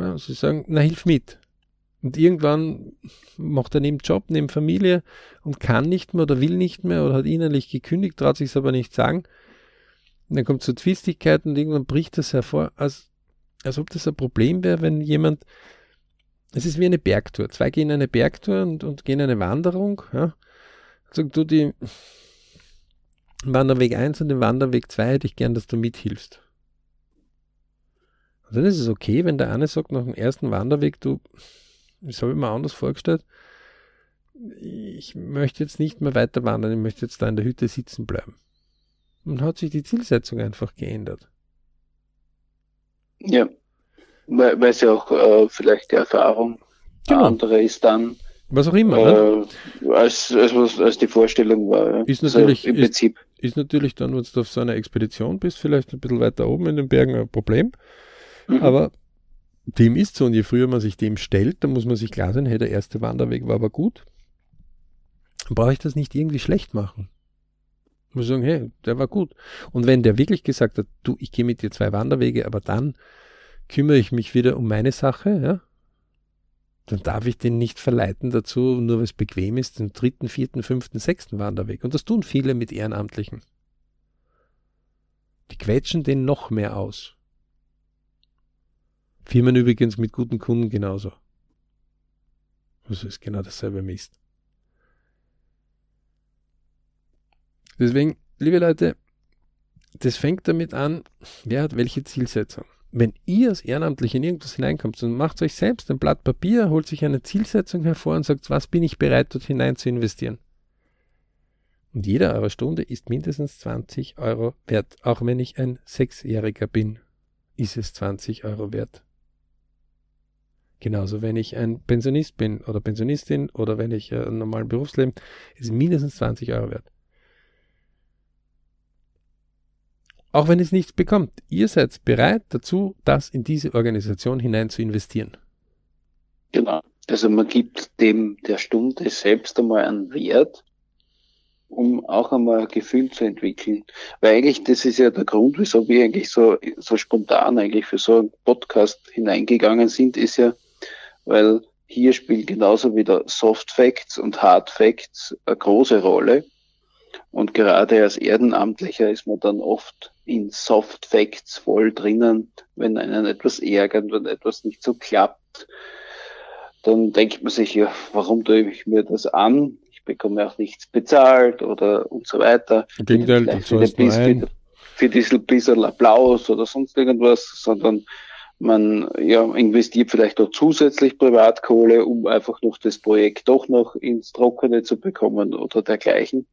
[SPEAKER 1] Ja, sie sagen, na hilf mit. Und irgendwann macht er neben Job, neben Familie und kann nicht mehr oder will nicht mehr oder hat innerlich gekündigt, traut sich es aber nicht sagen. Und dann kommt es zu Zwistigkeiten und irgendwann bricht das hervor, als, als ob das ein Problem wäre, wenn jemand, es ist wie eine Bergtour. Zwei gehen eine Bergtour und, und gehen eine Wanderung. Ja. Sag du die Wanderweg 1 und den Wanderweg 2 hätte ich gern, dass du mithilfst. Und dann ist es okay, wenn der eine sagt nach dem ersten Wanderweg, du, das habe ich mir anders vorgestellt. Ich möchte jetzt nicht mehr weiter wandern, ich möchte jetzt da in der Hütte sitzen bleiben. Und hat sich die Zielsetzung einfach geändert.
[SPEAKER 2] Ja, weil, es ja auch äh, vielleicht die Erfahrung genau. andere ist dann.
[SPEAKER 1] Was auch immer, ne?
[SPEAKER 2] äh, ne? als, als, als die Vorstellung war. Ja.
[SPEAKER 1] Ist natürlich, also im Prinzip. Ist, ist natürlich dann, wenn du auf so einer Expedition bist, vielleicht ein bisschen weiter oben in den Bergen ein Problem. Mhm. Aber dem ist so und je früher man sich dem stellt, dann muss man sich klar sein, hey, der erste Wanderweg war aber gut. Dann brauche ich das nicht irgendwie schlecht machen. Ich muss sagen, hey, der war gut. Und wenn der wirklich gesagt hat, du, ich gehe mit dir zwei Wanderwege, aber dann kümmere ich mich wieder um meine Sache, ja, dann darf ich den nicht verleiten dazu, nur weil es bequem ist, den dritten, vierten, fünften, sechsten Wanderweg. Und das tun viele mit Ehrenamtlichen. Die quetschen den noch mehr aus. Firmen übrigens mit guten Kunden genauso. Also ist genau dasselbe Mist. Deswegen, liebe Leute, das fängt damit an, wer hat welche Zielsetzung. Wenn ihr als Ehrenamtliche in irgendwas hineinkommt, dann macht euch selbst ein Blatt Papier, holt sich eine Zielsetzung hervor und sagt, was bin ich bereit, dort hinein zu investieren. Und jeder Euro Stunde ist mindestens 20 Euro wert. Auch wenn ich ein Sechsjähriger bin, ist es 20 Euro wert. Genauso, wenn ich ein Pensionist bin oder Pensionistin oder wenn ich äh, ein normales Berufsleben, ist mindestens 20 Euro wert. Auch wenn es nichts bekommt, ihr seid bereit dazu, das in diese Organisation hinein zu investieren.
[SPEAKER 2] Genau. Also man gibt dem der Stunde selbst einmal einen Wert, um auch einmal ein Gefühl zu entwickeln. Weil eigentlich, das ist ja der Grund, wieso wir eigentlich so, so spontan eigentlich für so einen Podcast hineingegangen sind, ist ja, weil hier spielen genauso wieder Soft Facts und Hard Facts eine große Rolle. Und gerade als Erdenamtlicher ist man dann oft in Soft Facts voll drinnen, wenn einen etwas ärgert, wenn etwas nicht so klappt. Dann denkt man sich, ja, warum tue ich mir das an? Ich bekomme auch nichts bezahlt oder und so weiter.
[SPEAKER 1] Im Gegenteil, du
[SPEAKER 2] zahlst für, für, für diesen bisschen Applaus oder sonst irgendwas, sondern man ja, investiert vielleicht auch zusätzlich Privatkohle, um einfach noch das Projekt doch noch ins Trockene zu bekommen oder dergleichen.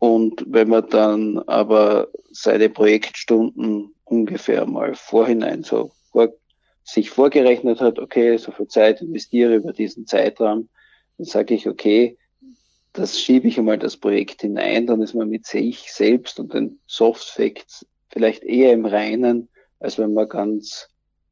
[SPEAKER 2] Und wenn man dann aber seine Projektstunden ungefähr mal vorhinein so vor, sich vorgerechnet hat, okay, so viel Zeit investiere über diesen Zeitraum, dann sage ich, okay, das schiebe ich einmal das Projekt hinein, dann ist man mit sich selbst und den Soft Facts vielleicht eher im Reinen, als wenn man ganz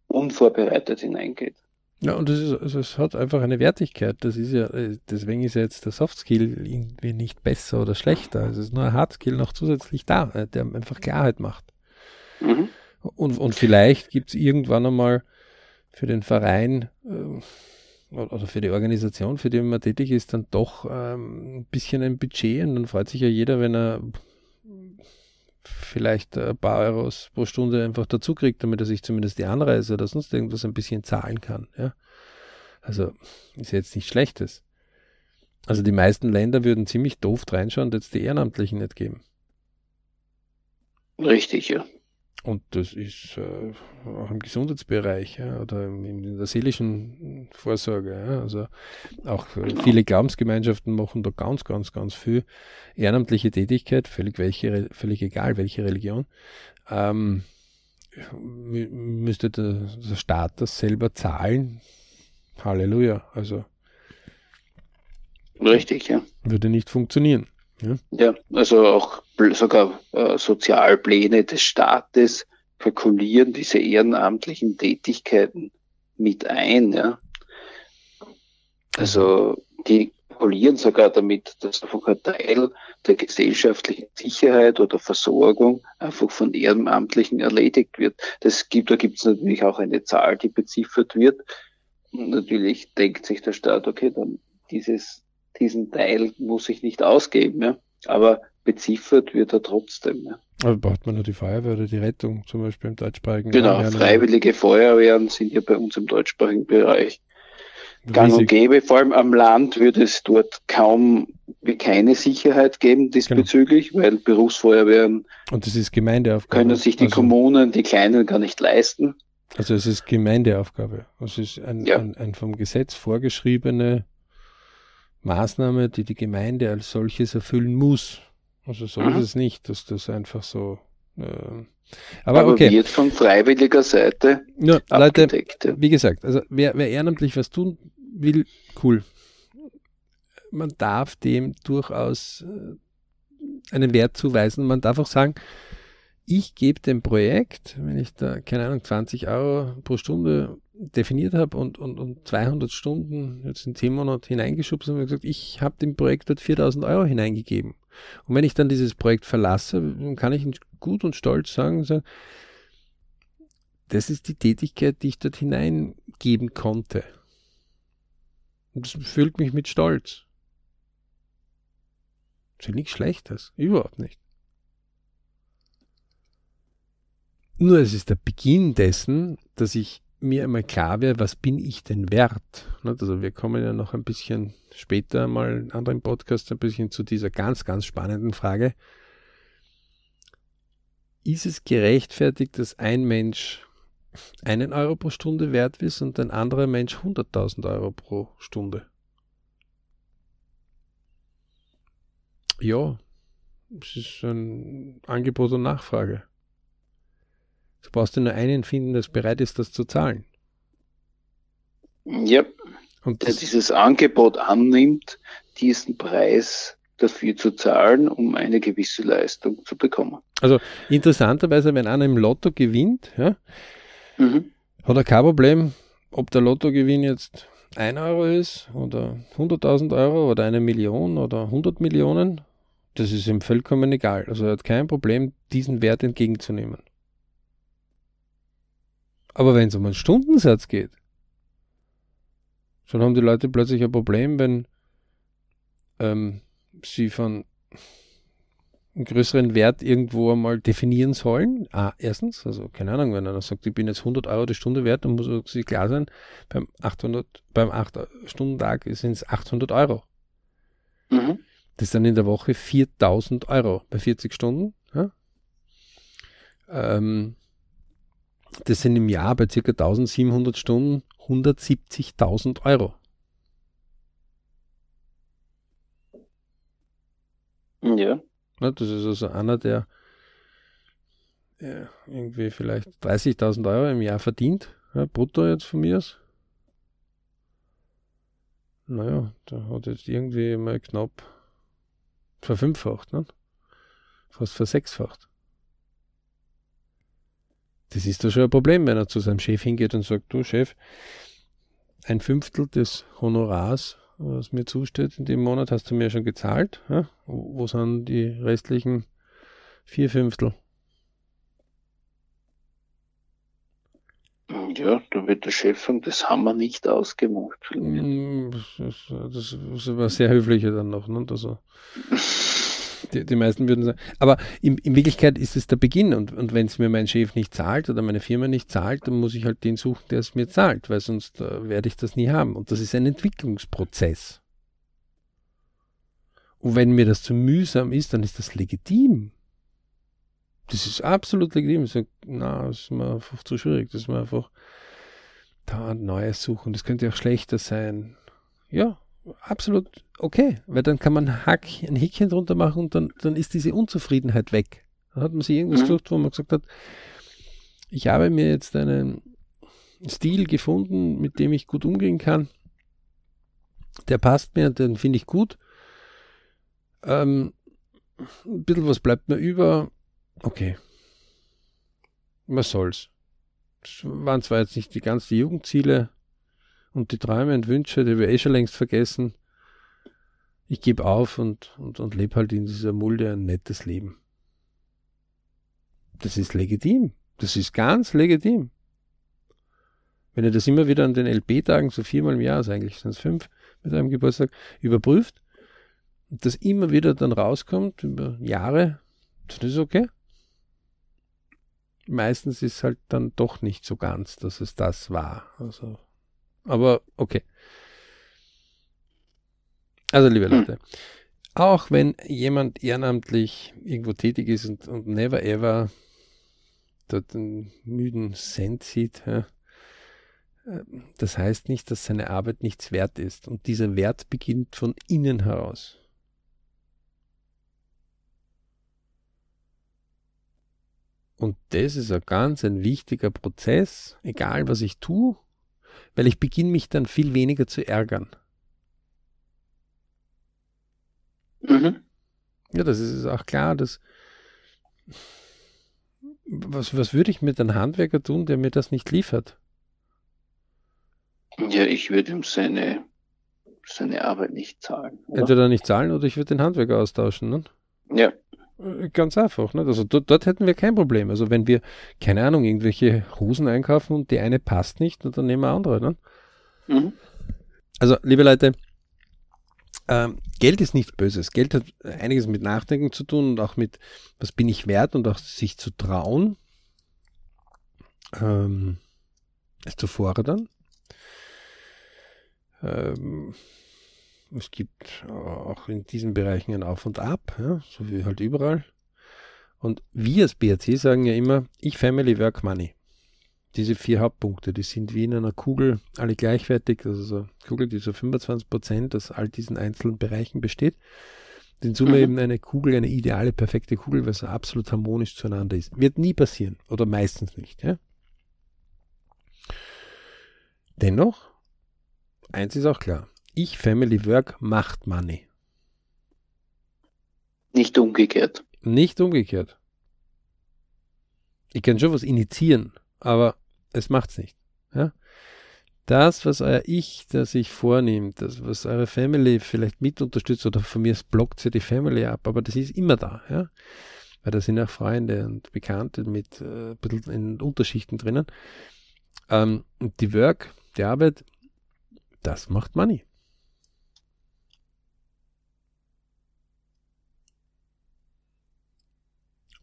[SPEAKER 2] unvorbereitet hineingeht.
[SPEAKER 1] Ja, und es, ist, also es hat einfach eine Wertigkeit. Das ist ja, äh, deswegen ist ja jetzt der Soft Skill irgendwie nicht besser oder schlechter. Es ist nur ein Hard Skill noch zusätzlich da, äh, der einfach Klarheit macht. Mhm. Und, und vielleicht gibt es irgendwann einmal für den Verein äh, oder für die Organisation, für die man tätig ist, dann doch ähm, ein bisschen ein Budget und dann freut sich ja jeder, wenn er vielleicht ein paar Euros pro Stunde einfach dazu kriegt, damit er sich zumindest die Anreise oder sonst irgendwas ein bisschen zahlen kann. Ja? Also ist jetzt nichts Schlechtes. Also die meisten Länder würden ziemlich doof reinschauen, dass die Ehrenamtlichen nicht geben.
[SPEAKER 2] Richtig, ja.
[SPEAKER 1] Und das ist äh, auch im Gesundheitsbereich ja, oder in der seelischen Vorsorge. Ja, also auch äh, viele Glaubensgemeinschaften machen da ganz, ganz, ganz viel ehrenamtliche Tätigkeit, völlig, welche, völlig egal welche Religion. Ähm, müsste der, der Staat das selber zahlen? Halleluja. Also
[SPEAKER 2] Richtig, ja.
[SPEAKER 1] Würde nicht funktionieren.
[SPEAKER 2] Ja, ja also auch sogar äh, Sozialpläne des Staates kalkulieren diese ehrenamtlichen Tätigkeiten mit ein. Ja. Also die kalkulieren sogar damit, dass einfach ein Teil der gesellschaftlichen Sicherheit oder Versorgung einfach von Ehrenamtlichen erledigt wird. Das gibt, da gibt es natürlich auch eine Zahl, die beziffert wird. Und natürlich denkt sich der Staat, okay, dann dieses, diesen Teil muss ich nicht ausgeben. Ja aber beziffert wird er trotzdem. Ja.
[SPEAKER 1] Aber braucht man nur die Feuerwehr oder die Rettung, zum Beispiel im deutschsprachigen
[SPEAKER 2] Genau, Raum, freiwillige Feuerwehren sind ja bei uns im deutschsprachigen Bereich gang und gäbe. Vor allem am Land würde es dort kaum wie keine Sicherheit geben diesbezüglich, genau. weil Berufsfeuerwehren
[SPEAKER 1] und das ist Gemeindeaufgabe.
[SPEAKER 2] können sich die also, Kommunen, die Kleinen gar nicht leisten.
[SPEAKER 1] Also es ist Gemeindeaufgabe. Es ist ein, ja. ein, ein vom Gesetz vorgeschriebene Maßnahme, die die Gemeinde als solches erfüllen muss. Also so mhm. ist es nicht, dass das einfach so. Äh, aber, aber okay.
[SPEAKER 2] wird von freiwilliger Seite
[SPEAKER 1] ja, Leute, wie gesagt, also wer, wer ehrenamtlich was tun will, cool. Man darf dem durchaus äh, einen Wert zuweisen. Man darf auch sagen, ich gebe dem Projekt, wenn ich da, keine Ahnung, 20 Euro pro Stunde definiert habe und, und, und 200 Stunden jetzt in 10 Monaten hineingeschubst habe, gesagt, ich habe dem Projekt dort 4000 Euro hineingegeben. Und wenn ich dann dieses Projekt verlasse, dann kann ich gut und stolz sagen, sagen, das ist die Tätigkeit, die ich dort hineingeben konnte. Und das füllt mich mit Stolz. Das ist nichts Schlechtes, überhaupt nicht. Nur es ist der Beginn dessen, dass ich mir einmal klar wäre, was bin ich denn wert? Also wir kommen ja noch ein bisschen später mal in anderen Podcasts ein bisschen zu dieser ganz, ganz spannenden Frage. Ist es gerechtfertigt, dass ein Mensch einen Euro pro Stunde wert ist und ein anderer Mensch 100.000 Euro pro Stunde? Ja, es ist ein Angebot und Nachfrage. Du brauchst nur einen finden, der bereit ist, das zu zahlen.
[SPEAKER 2] Ja. Und der dieses Angebot annimmt, diesen Preis dafür zu zahlen, um eine gewisse Leistung zu bekommen.
[SPEAKER 1] Also interessanterweise, wenn einer im Lotto gewinnt, ja, mhm. hat er kein Problem, ob der Lottogewinn jetzt 1 Euro ist oder 100.000 Euro oder eine Million oder 100 Millionen. Das ist ihm vollkommen egal. Also er hat kein Problem, diesen Wert entgegenzunehmen. Aber wenn es um einen Stundensatz geht, schon haben die Leute plötzlich ein Problem, wenn ähm, sie von einem größeren Wert irgendwo einmal definieren sollen. Ah, erstens, also keine Ahnung, wenn einer sagt, ich bin jetzt 100 Euro die Stunde wert, dann muss es klar sein, beim 800, beim 8-Stunden-Tag sind es 800 Euro. Mhm. Das ist dann in der Woche 4000 Euro bei 40 Stunden. Ja? Ähm, das sind im Jahr bei ca. 1700 Stunden 170.000 Euro.
[SPEAKER 2] Ja.
[SPEAKER 1] Das ist also einer, der ja, irgendwie vielleicht 30.000 Euro im Jahr verdient, ja, brutto jetzt von mir aus. Naja, der hat jetzt irgendwie mal knapp verfünffacht, ne? fast versechsfacht. Das ist doch schon ein Problem, wenn er zu seinem Chef hingeht und sagt, du Chef, ein Fünftel des Honorars, was mir zusteht in dem Monat, hast du mir schon gezahlt. Ja? Wo sind die restlichen vier Fünftel?
[SPEAKER 2] Ja, da wird der Chef sagen, das haben wir nicht ausgemacht.
[SPEAKER 1] Mm, das, das, das war sehr höflicher dann noch. Ne? Also, Die, die meisten würden sagen. Aber in, in, Wirklichkeit ist es der Beginn. Und, und wenn es mir mein Chef nicht zahlt oder meine Firma nicht zahlt, dann muss ich halt den suchen, der es mir zahlt, weil sonst äh, werde ich das nie haben. Und das ist ein Entwicklungsprozess. Und wenn mir das zu mühsam ist, dann ist das legitim. Das ist absolut legitim. Ich sage, na, das ist mir einfach zu schwierig. Das ist mir einfach da ein Neues suchen. Das könnte auch schlechter sein. Ja, absolut okay. Weil dann kann man Hack, ein Häkchen drunter machen und dann, dann ist diese Unzufriedenheit weg. Dann hat man sich irgendwas mhm. gesucht, wo man gesagt hat, ich habe mir jetzt einen Stil gefunden, mit dem ich gut umgehen kann. Der passt mir, den finde ich gut. Ähm, ein bisschen was bleibt mir über. Okay. Was soll's. Das waren zwar jetzt nicht die ganzen Jugendziele und die Träume und Wünsche, die wir eh schon längst vergessen. Ich gebe auf und, und, und lebe halt in dieser Mulde ein nettes Leben. Das ist legitim. Das ist ganz legitim. Wenn ihr das immer wieder an den LP-Tagen, so viermal im Jahr, also eigentlich sind es fünf mit einem Geburtstag, überprüft und das immer wieder dann rauskommt über Jahre, dann ist okay. Meistens ist halt dann doch nicht so ganz, dass es das war. Also, aber okay. Also, liebe hm. Leute, hm. auch wenn jemand ehrenamtlich irgendwo tätig ist und, und never ever dort einen müden Cent sieht, ja, äh, das heißt nicht, dass seine Arbeit nichts wert ist. Und dieser Wert beginnt von innen heraus. Und das ist ein ganz ein wichtiger Prozess, egal was ich tue, weil ich beginne mich dann viel weniger zu ärgern. Mhm. Ja, das ist auch klar, dass was, was würde ich mit einem Handwerker tun, der mir das nicht liefert?
[SPEAKER 2] Ja, ich würde ihm seine, seine Arbeit nicht zahlen.
[SPEAKER 1] Oder? Entweder nicht zahlen oder ich würde den Handwerker austauschen. Ne?
[SPEAKER 2] Ja.
[SPEAKER 1] Äh, ganz einfach. Ne? Also dort, dort, hätten wir kein Problem. Also wenn wir, keine Ahnung, irgendwelche Hosen einkaufen und die eine passt nicht, dann nehmen wir andere. Ne? Mhm. Also, liebe Leute, ähm, Geld ist nichts Böses. Geld hat einiges mit Nachdenken zu tun und auch mit, was bin ich wert und auch sich zu trauen, ähm, es zu fordern. Ähm, es gibt auch in diesen Bereichen ein Auf und Ab, ja, so wie halt überall. Und wir als BRC sagen ja immer, ich Family Work Money. Diese vier Hauptpunkte, die sind wie in einer Kugel alle gleichwertig, also so eine Kugel, die so 25 Prozent aus all diesen einzelnen Bereichen besteht. In Summe mhm. eben eine Kugel, eine ideale, perfekte Kugel, weil es absolut harmonisch zueinander ist. Wird nie passieren oder meistens nicht. Ja? Dennoch, eins ist auch klar, ich Family Work macht Money.
[SPEAKER 2] Nicht umgekehrt.
[SPEAKER 1] Nicht umgekehrt. Ich kann schon was initiieren, aber es macht's nicht. Ja? Das, was euer Ich, das sich vornimmt, das, was eure Family vielleicht mit unterstützt oder von mir blockt sie die Family ab, aber das ist immer da. Ja? Weil da sind auch Freunde und Bekannte mit äh, ein bisschen in Unterschichten drinnen. Ähm, die Work, die Arbeit, das macht Money.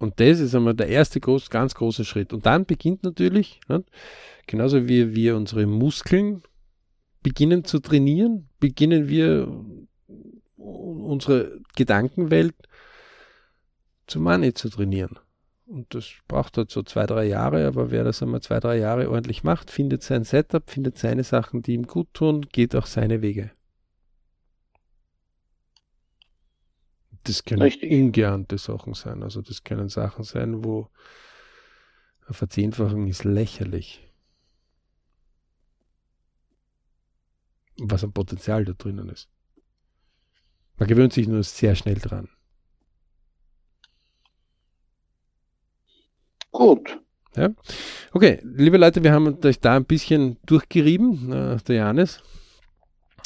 [SPEAKER 1] Und das ist einmal der erste groß, ganz große Schritt. Und dann beginnt natürlich, ne, genauso wie wir unsere Muskeln beginnen zu trainieren, beginnen wir unsere Gedankenwelt zu Money zu trainieren. Und das braucht halt so zwei, drei Jahre, aber wer das einmal zwei, drei Jahre ordentlich macht, findet sein Setup, findet seine Sachen, die ihm gut tun, geht auch seine Wege. Das können Richtig. ungeahnte Sachen sein. Also das können Sachen sein, wo eine Verzehnfachung ist lächerlich. Was ein Potenzial da drinnen ist. Man gewöhnt sich nur sehr schnell dran.
[SPEAKER 2] Gut.
[SPEAKER 1] Ja. Okay, liebe Leute, wir haben euch da ein bisschen durchgerieben, äh, der Janis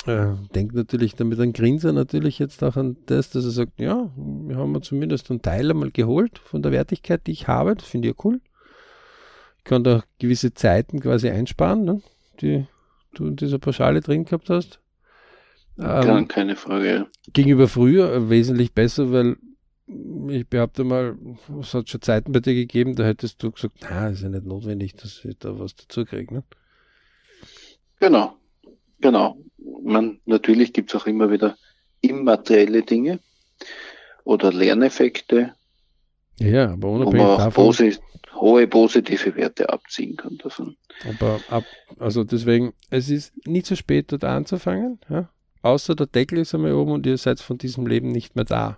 [SPEAKER 1] äh, denkt natürlich damit ein Grinser natürlich jetzt auch an das, dass er sagt, ja, wir haben zumindest einen Teil einmal geholt von der Wertigkeit, die ich habe. Das finde ich ja cool. Ich kann da gewisse Zeiten quasi einsparen, ne, die du in dieser Pauschale drin gehabt hast.
[SPEAKER 2] Ähm, keine Frage.
[SPEAKER 1] Gegenüber früher wesentlich besser, weil ich behaupte mal, es hat schon Zeiten bei dir gegeben, da hättest du gesagt, na, ist ja nicht notwendig, dass ich da was dazu kriege. Ne?
[SPEAKER 2] Genau, genau man, natürlich gibt es auch immer wieder immaterielle Dinge, oder Lerneffekte.
[SPEAKER 1] Ja, aber unabhängig
[SPEAKER 2] wo man davon. Posit hohe positive Werte abziehen kann davon.
[SPEAKER 1] Aber ab, also deswegen, es ist nie zu spät, dort anzufangen. Ja? Außer der Deckel ist einmal oben und ihr seid von diesem Leben nicht mehr da.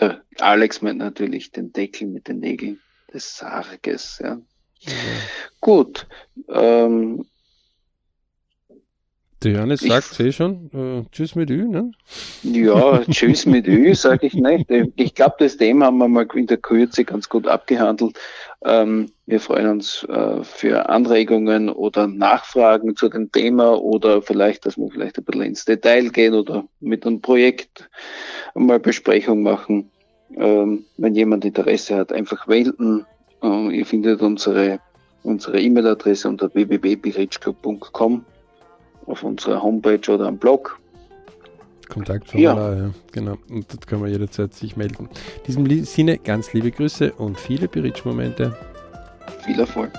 [SPEAKER 2] Der Alex meint natürlich den Deckel mit den Nägeln des Sarges. Ja. ja. Gut. Ähm,
[SPEAKER 1] der Johannes sagt eh schon, äh, tschüss mit Ü, ne?
[SPEAKER 2] Ja, tschüss mit Ü, sage ich nicht. Ich glaube, das Thema haben wir mal in der Kürze ganz gut abgehandelt. Ähm, wir freuen uns äh, für Anregungen oder Nachfragen zu dem Thema oder vielleicht, dass wir vielleicht ein bisschen ins Detail gehen oder mit einem Projekt mal Besprechung machen. Ähm, wenn jemand Interesse hat, einfach wählen. Äh, ihr findet unsere unsere E-Mail-Adresse unter www.berichclub.com auf unserer Homepage oder am Blog.
[SPEAKER 1] Kontaktformular, ja. ja. genau. Und dort kann man jederzeit sich melden. In diesem Sinne ganz liebe Grüße und viele Berichtsmomente.
[SPEAKER 2] Viel Erfolg.